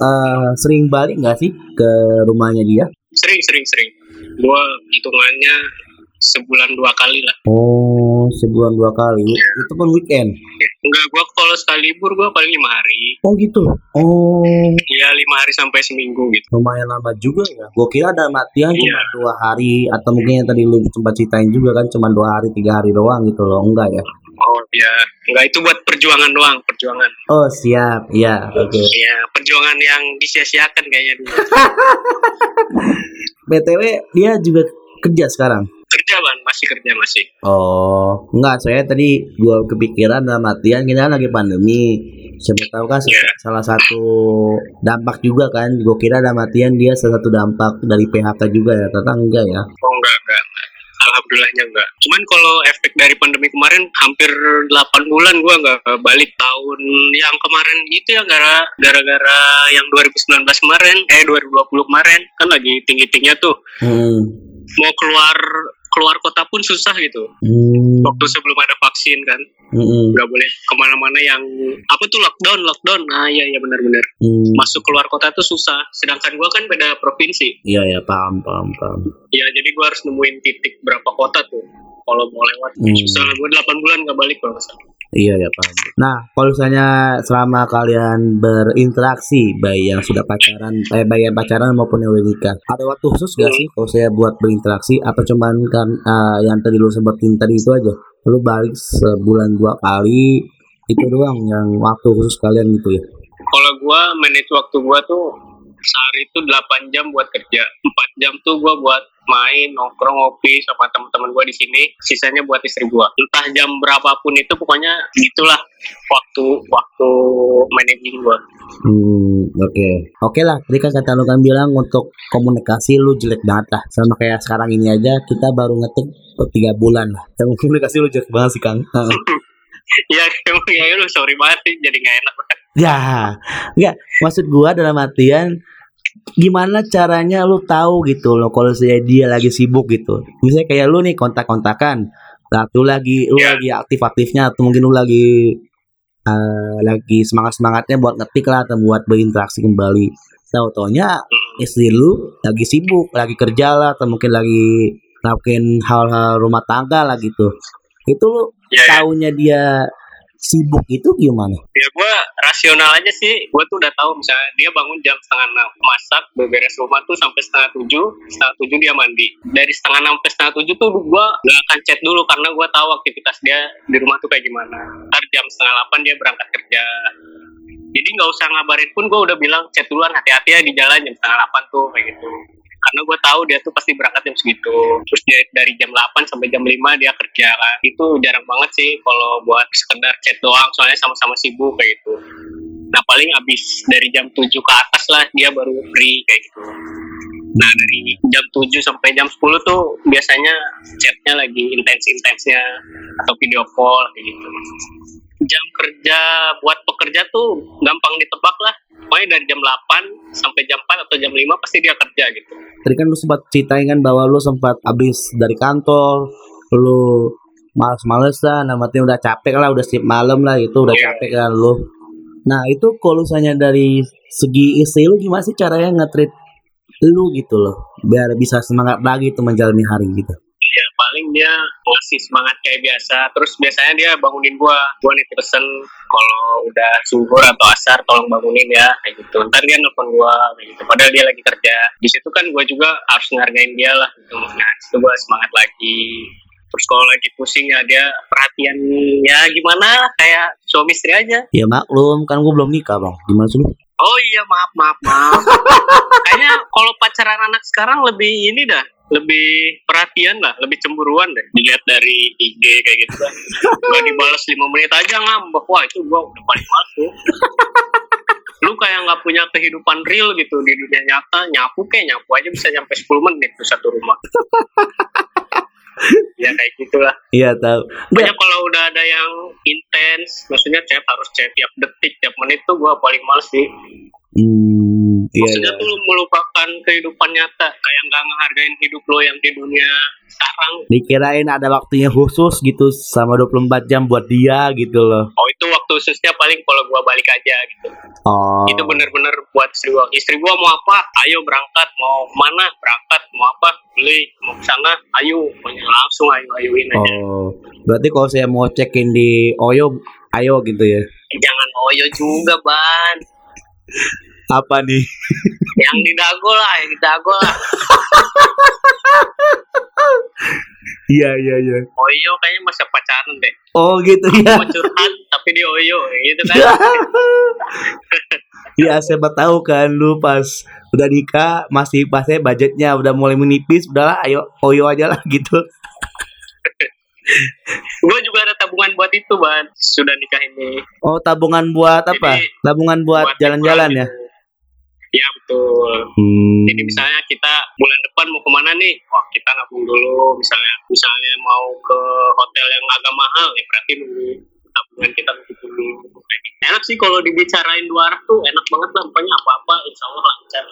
A: eh, sering balik nggak sih ke rumahnya dia?
B: Sering sering sering. Gua hitungannya sebulan dua kali lah.
A: Oh, sebulan dua kali. Itu pun weekend.
B: Enggak, gua kalau sekali libur gua paling lima hari.
A: Oh gitu. Oh,
B: Iya lima hari sampai seminggu gitu.
A: lumayan lama juga ya. Gue kira ada matian
B: Iya.
A: cuma dua hari atau mungkin yang tadi lu sempat ceritain juga kan cuma dua hari tiga hari doang gitu loh. Enggak ya?
B: Ya, enggak itu buat perjuangan doang, perjuangan.
A: Oh siap, ya oke.
B: Iya, perjuangan yang disia-siakan kayaknya dulu.
A: BTW dia juga kerja sekarang.
B: Kerja ban, masih kerja masih.
A: Oh, enggak, saya tadi gua kepikiran dalam artian kita lagi pandemi. Siapa tahu kan
B: Iya.
A: salah satu dampak juga kan. Gua kira dalam artian dia salah satu dampak dari PHK juga ya. Ternyata enggak ya.
B: Oh enggak, enggak. Alhamdulillahnya enggak. Cuman kalau efek dari pandemi kemarin hampir 8 bulan gua enggak balik tahun yang kemarin itu ya gara gara-gara yang 2019 kemarin, eh 2020 kemarin kan lagi tinggi-tingginya tuh.
A: Hmm.
B: Mau keluar keluar kota pun susah gitu.
A: Hmm.
B: Waktu sebelum ada vaksin kan.
A: Hmm.
B: nggak boleh ke mana-mana yang apa tuh lockdown lockdown nah iya iya benar-benar
A: Hmm.
B: masuk keluar kota tuh susah sedangkan gua kan beda provinsi
A: Iya ya paham paham paham.
B: Ya jadi gua harus nemuin titik berapa kota tuh kalau mau lewat
A: Hmm.
B: susah gua 8 bulan nggak balik kalau salah
A: Iya ya paham. Nah kalau misalnya selama kalian berinteraksi baik yang sudah pacaran, eh baik yang pacaran maupun yang udah nikah, ada waktu khusus gak
B: Hmm.
A: sih kalau saya buat berinteraksi? Apa cuman kan eh, yang tadi lu sebutin tadi itu aja? Lu balik sebulan dua kali itu doang yang waktu khusus kalian gitu ya?
B: kalau gua manage waktu gua tuh sehari itu 8 jam buat kerja 4 jam tuh gua buat main nongkrong ngopi sama teman-teman gua di sini sisanya buat istri gua entah jam berapapun itu pokoknya gitulah waktu waktu managing gua
A: Hmm, oke. Oke lah, tadi kan kata lu kan bilang untuk komunikasi lu jelek banget lah. Sama kayak sekarang ini aja kita baru ngetik per tiga bulan lah. Yang komunikasi lu jelek banget sih Kang.
B: Ya emang ya lu sorry banget sih jadi nggak enak
A: Ya, enggak. Maksud gua dalam artian gimana caranya lu tahu gitu loh kalau saya dia lagi sibuk gitu. Misalnya kayak lu nih kontak-kontakan. Nah, lu lagi lu
B: Ya.
A: lagi aktif-aktifnya atau mungkin lu lagi eh, lagi semangat-semangatnya buat ngetik lah atau buat berinteraksi kembali. tahu taunya istri lu lagi sibuk lagi kerja lah atau mungkin lagi ngelakuin hal-hal rumah tangga lah gitu itu lu
B: Ya, ya.
A: taunya dia sibuk itu gimana?
B: Ya gue rasional aja sih. Gue tuh udah tahu misalnya dia bangun jam setengah enam masak beberes rumah tuh sampai setengah tujuh setengah tujuh dia mandi. Dari setengah enam sampai setengah tujuh tuh gue gak akan chat dulu karena gue tahu aktivitas dia di rumah tuh kayak gimana. Ntar jam setengah delapan dia berangkat kerja. Jadi nggak usah ngabarin pun gue udah bilang chat duluan hati-hati ya di jalan jam setengah delapan tuh kayak gitu karena gue tahu dia tuh pasti berangkat jam segitu. Terus dia dari jam 8 sampai jam 5 dia kerja kan. Itu jarang banget sih kalau buat sekedar chat doang soalnya sama-sama sibuk kayak gitu. Nah paling abis dari jam 7 ke atas lah dia baru free kayak gitu. Nah dari jam 7 sampai jam 10 tuh biasanya chatnya lagi intens-intensnya atau video call kayak gitu jam kerja buat pekerja tuh gampang ditebak lah. Pokoknya dari jam 8 sampai jam 4 atau jam 5 pasti dia kerja gitu.
A: Tadi kan lu sempat ceritain kan bahwa lu sempat habis dari kantor lu males-malesan namanya udah capek lah udah sip malam lah itu udah
B: Iya.
A: capek kan lu. Nah itu kalau misalnya dari segi istri lu gimana sih caranya nge-treat lu gitu loh biar bisa semangat lagi tuh menjalani hari gitu
B: paling dia ngasih semangat kayak biasa. Terus biasanya dia bangunin gua. Gua nih pesen kalau udah zuhur atau asar tolong bangunin ya kayak gitu. Ntar dia nelfon gua kayak gitu. Padahal dia lagi kerja. Di situ kan gua juga harus ngargain dia lah gitu. Nah di situ gua semangat lagi. Terus kalau lagi pusing ya dia perhatian ya gimana? Kayak suami istri aja.
A: Ya maklum. Kan gua belum nikah bang. Gimana sih
B: oh iya maaf maaf maaf. Kayaknya kalau pacaran anak sekarang lebih ini dah lebih perhatian lah, lebih cemburuan deh. Dilihat dari IG kayak gitu kan. Gak dibalas 5 menit aja ngambek. Wah itu gua udah paling males tuh. Lu kayak nggak punya kehidupan real gitu di dunia nyata. Nyapu kayak nyapu aja bisa nyampe 10 menit tuh satu rumah. ya kayak gitulah.
A: iya tahu
B: Pokoknya kalau udah ada yang intens, maksudnya chat harus chat tiap detik, tiap menit tuh gua paling males sih.
A: Hmm, iya
B: Maksudnya
A: iya
B: tuh lu melupakan kehidupan nyata, kayak nggak ngehargain hidup lo yang di dunia sekarang.
A: dikirain ada waktunya khusus gitu sama 24 jam buat dia gitu loh
B: Oh itu waktu khususnya paling kalau gua balik aja gitu.
A: oh
B: Itu bener-bener buat istri gua. Istri gua mau apa? Ayo berangkat. Mau mana? Berangkat. Mau apa? Beli. Mau ke sana? Ayo. Pokoknya langsung ayo ayuin aja.
A: oh berarti kalau saya mau cekin di Oyo ayo gitu ya
B: Jangan oyo juga ban.
A: Apa nih
B: Yang di dago lah, yang di dago lah.
A: iya iya iya
B: Oyo kayaknya masa pacaran deh.
A: oh gitu ya
B: Mau curhat tapi di oyo gitu kan.
A: Iya siapa tahu kan lu pas udah nikah masih pasnya budgetnya udah mulai menipis udahlah ayo oyo aja lah gitu
B: gue juga ada tabungan buat itu ban sudah nikah ini
A: oh tabungan buat apa
B: Jadi,
A: tabungan buat jalan-jalan ya
B: gitu. Iya betul.
A: hmm.
B: Jadi misalnya kita bulan depan mau ke mana nih? Wah kita nabung dulu. Misalnya misalnya mau ke hotel yang agak mahal ya berarti nunggu tabungan kita dulu. Gitu. Enak sih kalau dibicarain dua arah tuh enak banget lah. Pokoknya apa-apa insya Allah lancar.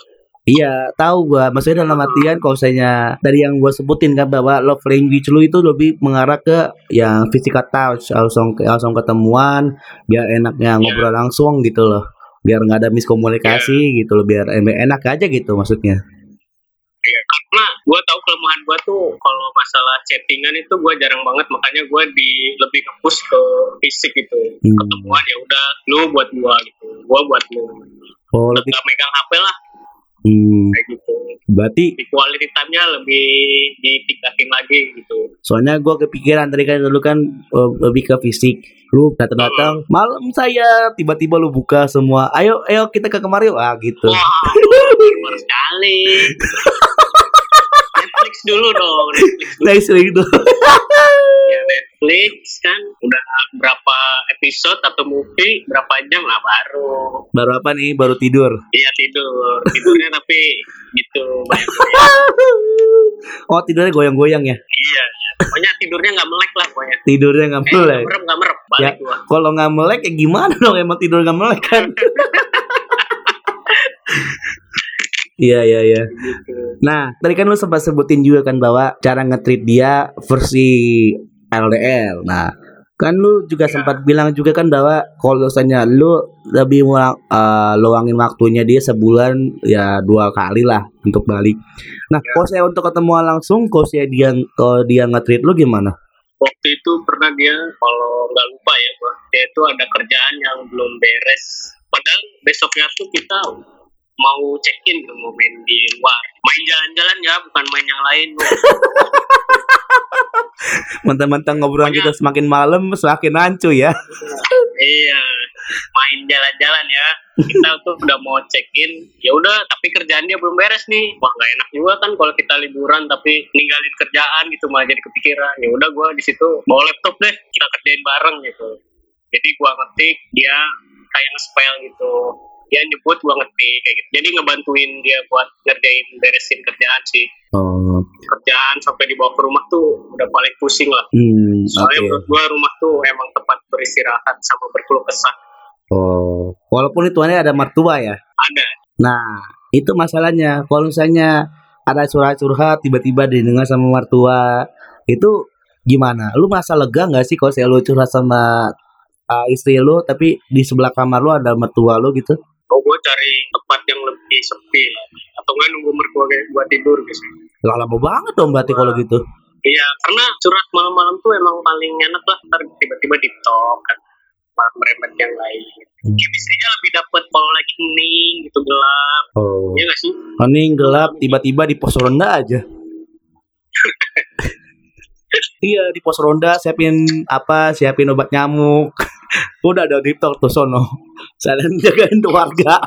A: Iya, tahu gua. Maksudnya dalam artian kalau misalnya dari yang gua sebutin kan bahwa love language lu itu lebih mengarah ke yang physical touch, langsung langsung ketemuan, biar enaknya ngobrol langsung gitu loh. Biar nggak ada miskomunikasi gitu loh, biar enak aja gitu maksudnya.
B: Iya, karena gue tahu kelemahan gue tuh kalau masalah chattingan itu gue jarang banget makanya gue di lebih ngepush ke fisik gitu
A: Hmm.
B: ketemuan ya udah lu buat gue gitu gue buat lu
A: Oh, lebih
B: megang HP lah
A: hmm,
B: kayak gitu
A: berarti
B: di quality time-nya lebih ditingkatin lagi gitu
A: soalnya gua kepikiran tadi kan dulu kan eh, lebih ke fisik. Lu datang-datang malam saya tiba-tiba lu buka semua. Ayo ayo kita ke kemari ah gitu.
B: wah sekali Netflix dulu dong Netflix dulu.
A: Nice gitu.
B: Netflix kan udah berapa episode atau movie berapa jam lah baru
A: Baru apa nih? Baru tidur.
B: Iya tidur, tidurnya tapi gitu banyak
A: Oh tidurnya goyang-goyang ya?
B: Iya, pokoknya tidurnya nggak melek lah pokoknya.
A: Tidurnya nggak
B: Eh,
A: melek.
B: nggak merem nggak merem, balik
A: Ya. Kalau nggak melek ya gimana dong? Emang tidur nggak melek kan? Iya iya iya.
B: Gitu.
A: Nah tadi kan lu sempat sebutin juga kan bahwa cara nge-treat dia versi LDR. Nah Kan lu juga
B: Ya.
A: sempat bilang juga kan bahwa kalau misalnya lu lebih mau uh, luangin waktunya dia sebulan ya dua kali lah untuk balik. Nah,
B: Ya.
A: kalau saya untuk ketemu langsung, kalau saya dia kalau dia nge-treat lu gimana?
B: waktu itu pernah dia kalau nggak lupa ya gua dia itu ada kerjaan yang belum beres padahal besoknya tuh kita mau check in mau main di luar main jalan-jalan ya bukan main yang lain.
A: Mentang-mentang ngobrolan kita semakin malam semakin rancu ya.
B: iya. Main jalan-jalan ya. Kita tuh udah mau check in ya udah tapi kerjaan dia belum beres nih. Wah nggak enak juga kan kalau kita liburan tapi ninggalin kerjaan gitu malah jadi kepikiran. Ya udah gua di situ bawa laptop deh. Kita kerjain bareng gitu. Jadi gua ngetik dia kayak nge-spell gitu dia nyebut gua ngetik kayak gitu jadi ngebantuin dia buat ngerjain beresin kerjaan sih
A: Oh,
B: kerjaan sampai dibawa ke rumah tuh udah paling pusing lah
A: hmm,
B: soalnya menurut gua rumah tuh emang tempat beristirahat sama berkeluh kesah
A: Oh, walaupun itu ada mertua ya.
B: ada
A: Nah, itu masalahnya. Kalau misalnya ada curhat-curhat tiba-tiba didengar sama mertua, itu gimana? Lu merasa lega nggak sih kalau saya lu curhat sama uh, istri lu, tapi di sebelah kamar lu ada mertua lu gitu?
B: Oh, gue cari tempat yang lebih sepi. Atau nggak nunggu mertua kayak gue tidur gitu.
A: Lah lama banget dong berarti kalau gitu.
B: Iya, karena curhat malam-malam tuh emang paling enak lah. Ntar tiba-tiba di talk kan. Malam meremet yang lain.
A: Hmm.
B: Chemistry-nya lebih dapet kalau lagi hening gitu gelap.
A: Oh.
B: Iya gak sih?
A: Hening gelap tiba-tiba di pos ronda aja. iya di pos ronda siapin apa siapin obat nyamuk udah ada di tuh sono. Kalian jagain tuh warga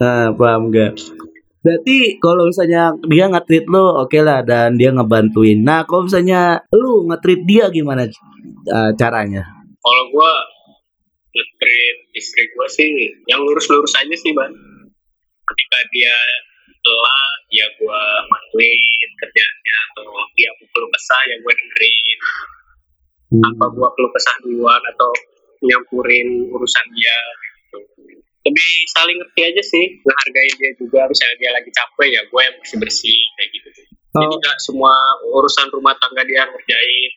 A: nah paham gak berarti kalau misalnya dia nge-treat lo oke lah dan dia ngebantuin. Nah kalau misalnya lu nge-treat dia gimana uh, caranya?
B: Kalau gue nge-treat istri gue sih yang lurus-lurus aja sih, Ban. Ketika dia lelah, ya gue bantuin kerjaannya. Atau dia keluh kesah, ya gue dengerin.
A: Hmm.
B: tanpa gua keluh kesah duluan atau nyampurin urusan dia gitu. lebih saling ngerti aja sih ngehargain dia juga misalnya dia lagi capek ya gue yang bersih bersih kayak gitu jadi
A: Oh.
B: nggak semua urusan rumah tangga dia ngerjain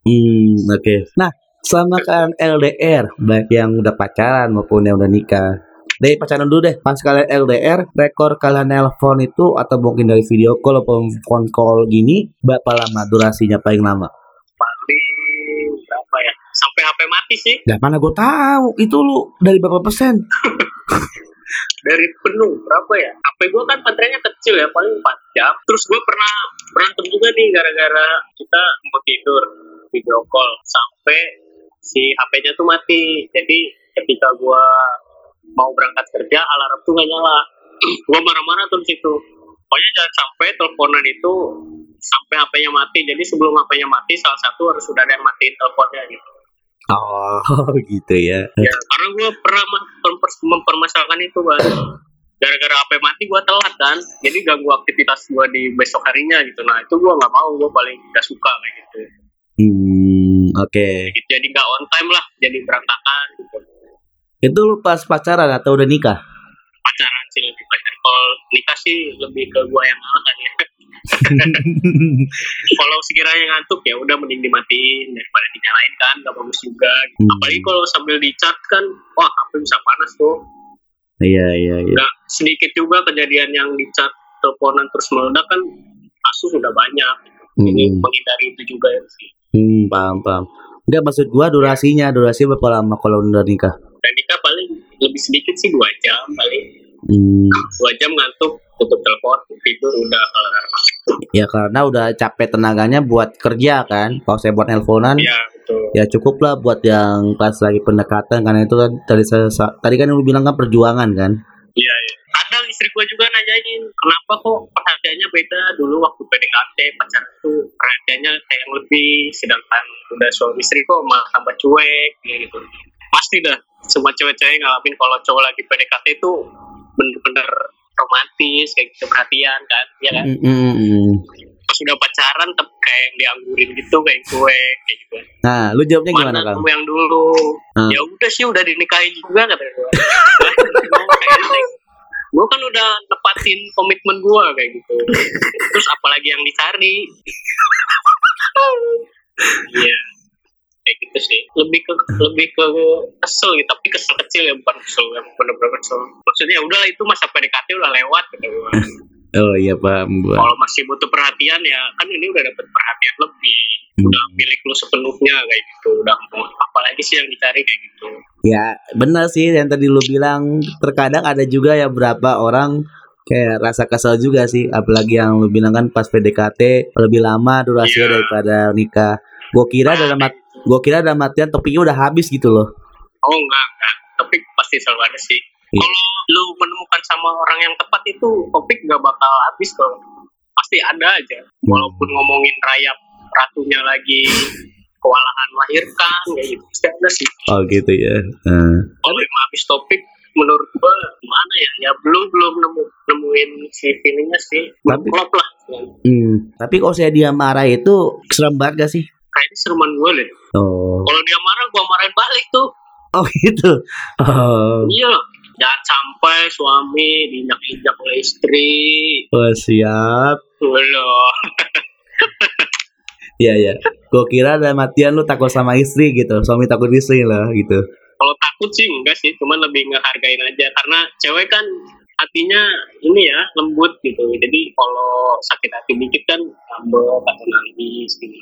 A: Hmm, oke. Nah, selama kalian LDR, baik yang udah pacaran maupun yang udah nikah. Dari pacaran dulu deh, pas kalian LDR, rekor kalian nelpon itu atau mungkin dari video call atau phone call gini, berapa lama durasinya paling lama?
B: paling berapa ya? Sampai HP mati sih.
A: Gak mana gue tahu. Itu lu dari berapa persen?
B: dari penuh berapa ya? HP gue kan baterainya kecil ya paling 4 jam. Terus gue pernah berantem juga nih gara-gara kita mau tidur video call. Sampai si HP-nya tuh mati. Jadi ketika gue mau berangkat kerja alarm tuh gak nyala. Gue marah-marah tuh situ pokoknya jangan sampai teleponan itu sampai HP-nya mati. Jadi sebelum HP-nya mati salah satu harus sudah ada yang matiin teleponnya gitu.
A: Oh, gitu ya.
B: ya karena gue pernah memper- mempermasalahkan itu bang. Gara-gara HP mati gue telat kan. Jadi ganggu aktivitas gue di besok harinya gitu. Nah itu gue nggak mau. Gue paling gak suka kayak gitu.
A: Hmm, oke.
B: jadi nggak on time lah jadi berantakan gitu
A: Itu lu pas pacaran atau udah nikah?
B: pacaran sih lebih pacar kalau nikah sih lebih ke gue yang ngalah kan ya kalau sekiranya ngantuk ya udah mending dimatiin daripada dinyalain kan gak bagus juga
A: Hmm.
B: apalagi kalau sambil di chat kan wah HP bisa panas tuh
A: Iya, iya, iya.
B: nggak sedikit juga kejadian yang di chat teleponan terus meledak kan kasus sudah banyak jadi
A: Hmm.
B: menghindari itu juga ya sih
A: Hmm, paham, paham. Enggak maksud gua durasinya, durasi berapa lama kalau udah nikah?
B: Dan nikah paling lebih sedikit sih dua jam paling.
A: Hmm,
B: dua jam ngantuk tutup telepon tidur udah kelar.
A: Ya karena udah capek tenaganya buat kerja kan. Kalau saya buat nelponan,
B: ya betul.
A: ya cukup lah buat yang pas lagi pendekatan karena itu kan tadi saya tadi kan lu bilang kan perjuangan kan.
B: iya iya. Kadang istri gua juga nanyain kenapa kok perhatiannya beda? Dulu waktu PDKT pacaran tuh perhatiannya kayak yang lebih sedangkan udah suami istri kok malah tambah cuek gitu pasti dah. Semua cewek-cewek ngalamin kalau cowok lagi PDKT itu bener-bener romantis kayak gitu perhatian kan ya kan?
A: Mm, mm, mm.
B: pas udah pacaran tapi kayak yang dianggurin gitu kayak cuek kayak gitu.
A: Nah, lu jawabnya gimana
B: mana
A: kang?
B: kamu yang dulu?
A: Hmm.
B: ya udah sih udah dinikahin juga kata gue gue gue kan udah nepatin komitmen gue kayak gitu. Terus apalagi yang dicari? Iya kayak gitu sih. Lebih ke lebih ke kesel gitu tapi kesel kecil ya bukan kesel yang bener-bener kesel. Maksudnya ya udah itu masa PDKT udah lewat gitu.
A: Oh iya paham
B: kalau masih butuh perhatian ya kan ini udah dapet perhatian lebih.
A: Hmm.
B: udah milik lu sepenuhnya kayak gitu. Udah mau apalagi sih yang dicari kayak gitu.
A: Ya benar sih yang tadi lu bilang. Terkadang ada juga ya berapa orang kayak rasa kesel juga sih. Apalagi yang lu bilang kan pas PDKT lebih lama durasinya
B: Iya.
A: daripada nikah. Gua kira dalam gua kira dalam artian topiknya udah habis gitu loh.
B: oh enggak enggak tapi pasti selalu ada sih
A: Iya.
B: kalau lu menemukan sama orang yang tepat itu topik gak bakal habis kok pasti ada aja walaupun ngomongin rayap ratunya lagi kewalahan melahirkan kayak gitu pasti ada sih
A: Oh gitu ya. Nah.
B: kalau emang habis topik menurut gua gimana ya ya belum belum nemu nemuin si feelingnya sih
A: Tapi-
B: klop lah
A: Hmm, tapi kalau saya dia marah itu serem banget gak sih?
B: Kayaknya seruman gue deh
A: Oh,
B: kalau dia marah gua marahin balik tuh.
A: Oh gitu. Oh,
B: iya. Jangan sampai suami diinjak-injak oleh istri.
A: Oh siap.
B: Loh.
A: Iya ya. Gue kira dalam artian lu takut sama istri gitu, suami takut istri lah gitu.
B: kalau takut sih enggak sih. Cuman lebih ngehargain aja. Karena cewek kan hatinya ini ya lembut gitu. Jadi kalau sakit hati dikit kan ngambek atau nangis gitu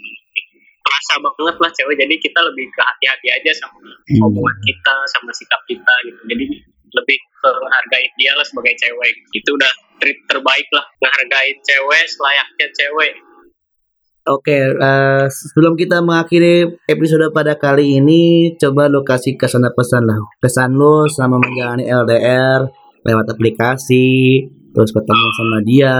B: terasa banget lah cewek jadi kita lebih ke hati-hati aja sama
A: Hmm.
B: kita sama sikap kita gitu jadi lebih ke hargain dia lah sebagai cewek itu udah treat terbaik lah ngehargain cewek selayaknya cewek
A: Oke, eh, sebelum kita mengakhiri episode pada kali ini, coba lo kasih kesan pesan lah. Kesan lo selama menjalani LDR lewat aplikasi, terus ketemu sama dia,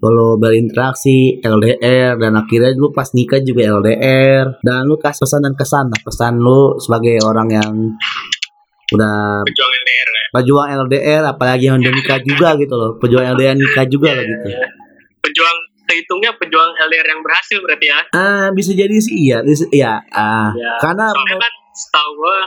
A: kalau berinteraksi LDR dan akhirnya lu pas nikah juga LDR dan lu kasih pesan dan kesan lah pesan lu sebagai orang yang udah
B: pejuang LDR ya.
A: pejuang LDR apalagi yang udah nikah juga gitu loh. Pejuang LDR nikah juga lah gitu.
B: pejuang kehitungnya pejuang LDR yang berhasil berarti ya?
A: Ah bisa jadi sih iya bisa, iya. Ah
B: Ya,
A: karena
B: soalnya kan setahu gue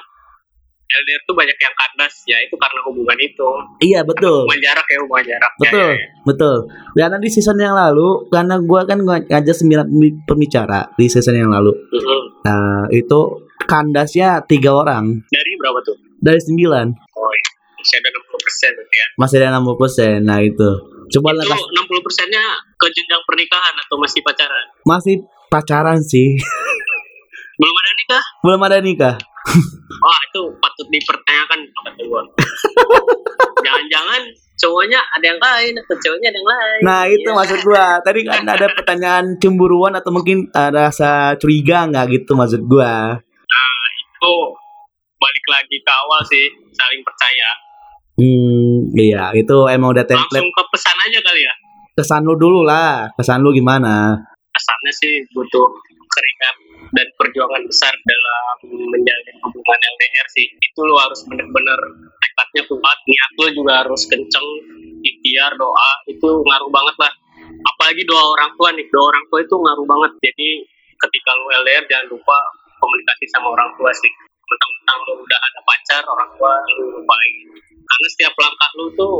B: LDR tuh banyak yang kandas ya itu karena hubungan itu.
A: Iya betul.
B: Hubungan jarak ya hubungan jarak
A: betul
B: ya, ya, ya.
A: betul. Karena di season yang lalu karena gua kan ng- ngajak sembilan pembi- pembicara di season yang lalu.
B: Mhm.
A: nah itu kandasnya tiga orang.
B: Dari berapa tuh?
A: Dari sembilan.
B: Oh iya. masih ada 60 persen berarti ya.
A: Masih ada 60% nah itu. Coba
B: itu
A: kas-
B: 60 persennya ke jenjang pernikahan atau masih pacaran?
A: Masih pacaran sih.
B: Belum ada nikah?
A: Belum ada nikah
B: wah itu patut dipertanyakan jangan-jangan cowoknya ada yang lain atau cowoknya ada yang lain.
A: Nah itu
B: Iya.
A: maksud gua. Tadi kan ada pertanyaan cemburuan atau mungkin ada rasa curiga nggak gitu maksud gua?
B: Nah itu balik lagi ke awal sih saling percaya.
A: Hmm iya itu emang udah template.
B: Langsung ke pesan aja kali ya?
A: Kesan lu dulu lah. Kesan lu gimana?
B: Kesannya sih butuh keringat dan perjuangan besar dalam menjalin hubungan LDR sih. Itu lo harus bener-bener tekadnya kuat niat lo juga harus kenceng ikhtiar doa itu ngaruh banget lah. Apalagi doa orang tua nih doa orang tua itu ngaruh banget. Jadi ketika lo LDR jangan lupa komunikasi sama orang tua sih. Mentang-mentang lo udah ada pacar orang tua lo lupain. Karena setiap langkah lo tuh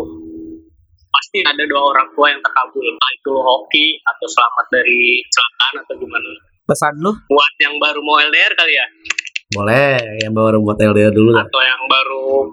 B: pasti ada doa orang tua yang terkabul. Entah itu hoki atau selamat dari kecelakaan atau gimana
A: pesan lu?
B: Buat yang baru mau LDR kali ya?
A: Boleh yang baru buat LDR dulu lah.
B: Atau yang baru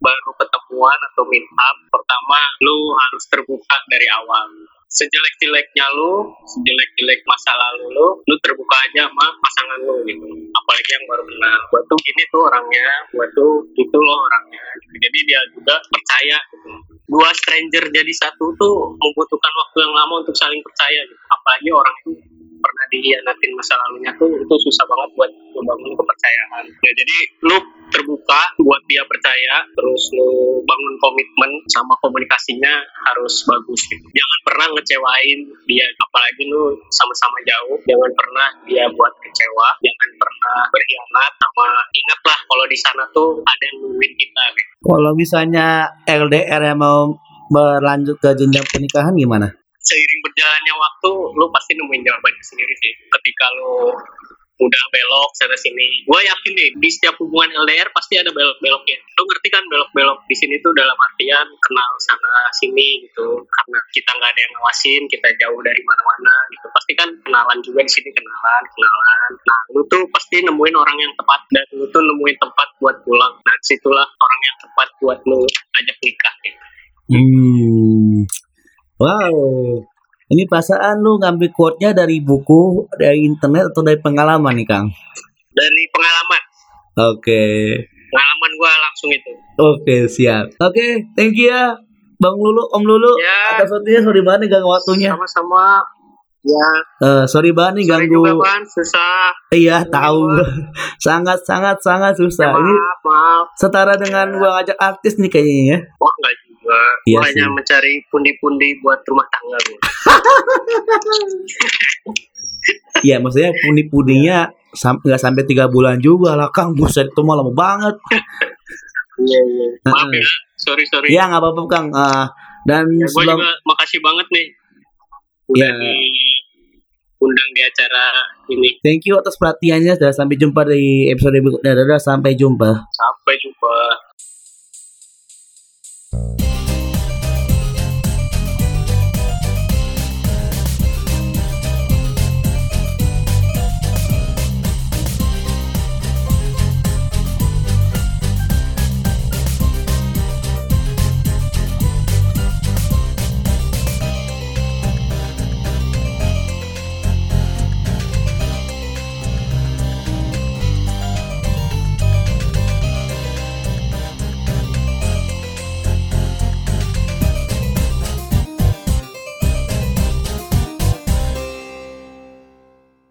B: baru ketemuan atau meet up pertama lu harus terbuka dari awal. Sejelek-jeleknya lu sejelek-jelek masa lalu lu lu terbuka aja sama pasangan lu gitu. Apalagi yang baru kenal. Buat tuh gini tuh orangnya buat tuh gitu loh orangnya. Gitu. jadi dia juga percaya gitu. Dua stranger jadi satu tuh membutuhkan waktu yang lama untuk saling percaya gitu. Apalagi orang itu pernah dihianatin masa lalunya tuh itu susah banget buat membangun kepercayaan. Ya jadi lu terbuka buat dia percaya terus lu bangun komitmen sama komunikasinya harus bagus gitu. Jangan pernah ngecewain dia apalagi lu sama-sama jauh. Jangan pernah dia buat kecewa. Jangan pernah berkhianat sama ingatlah kalau di sana tuh ada yang nungguin kita gitu.
A: kalau misalnya LDR yang mau berlanjut ke jenjang pernikahan gimana
B: seiring berjalannya waktu lu pasti nemuin jawabannya sendiri sih. Ketika lu udah belok sana sini. Gue yakin deh di setiap hubungan LDR pasti ada belok-beloknya lo ngerti kan belok-belok di sini tuh dalam artian kenal sana sini gitu. Karena kita nggak ada yang ngawasin kita jauh dari mana-mana gitu. Pasti kan kenalan juga di sini kenalan kenalan. Nah lu tuh pasti nemuin orang yang tepat. Dan lu tuh nemuin tempat buat pulang. Nah situlah orang yang tepat buat lu ajak nikah gitu.
A: Hmm. Wow. Ini perasaan lu ngambil quote-nya dari buku, dari internet atau dari pengalaman nih, Kang?
B: dari pengalaman
A: Oke.
B: pengalaman gue langsung itu
A: Oke, siap. Oke, thank you ya. Bang Lulu, Om Lulu.
B: Ya.
A: Atas waktunya sorry banget nih ganggu waktunya.
B: sama-sama ya
A: Eh, sorry banget nih
B: sorry
A: ganggu.
B: juga kan susah
A: Iya, tahu. sangat sangat sangat susah. Ini
B: maaf maaf
A: setara dengan gua ngajak artis nih kayaknya ya.
B: wah nggak juga
A: Iya
B: Gua hanya
A: sih.
B: mencari pundi-pundi buat rumah tangga gua.
A: Iya, maksudnya pundi-pundinya sam- nggak sampai tiga bulan juga lah, Kang. Buset, itu mah lama banget.
B: iya iya maaf ya sorry sorry
A: Iya, nggak apa-apa, Kang. Ah, dan
B: ya, gue
A: sebelum
B: juga makasih banget nih udah
A: Ya.
B: Undang di acara ini
A: thank you atas perhatiannya. Sudah sampai jumpa di episode berikutnya. Dadah, sampai jumpa.
B: sampai jumpa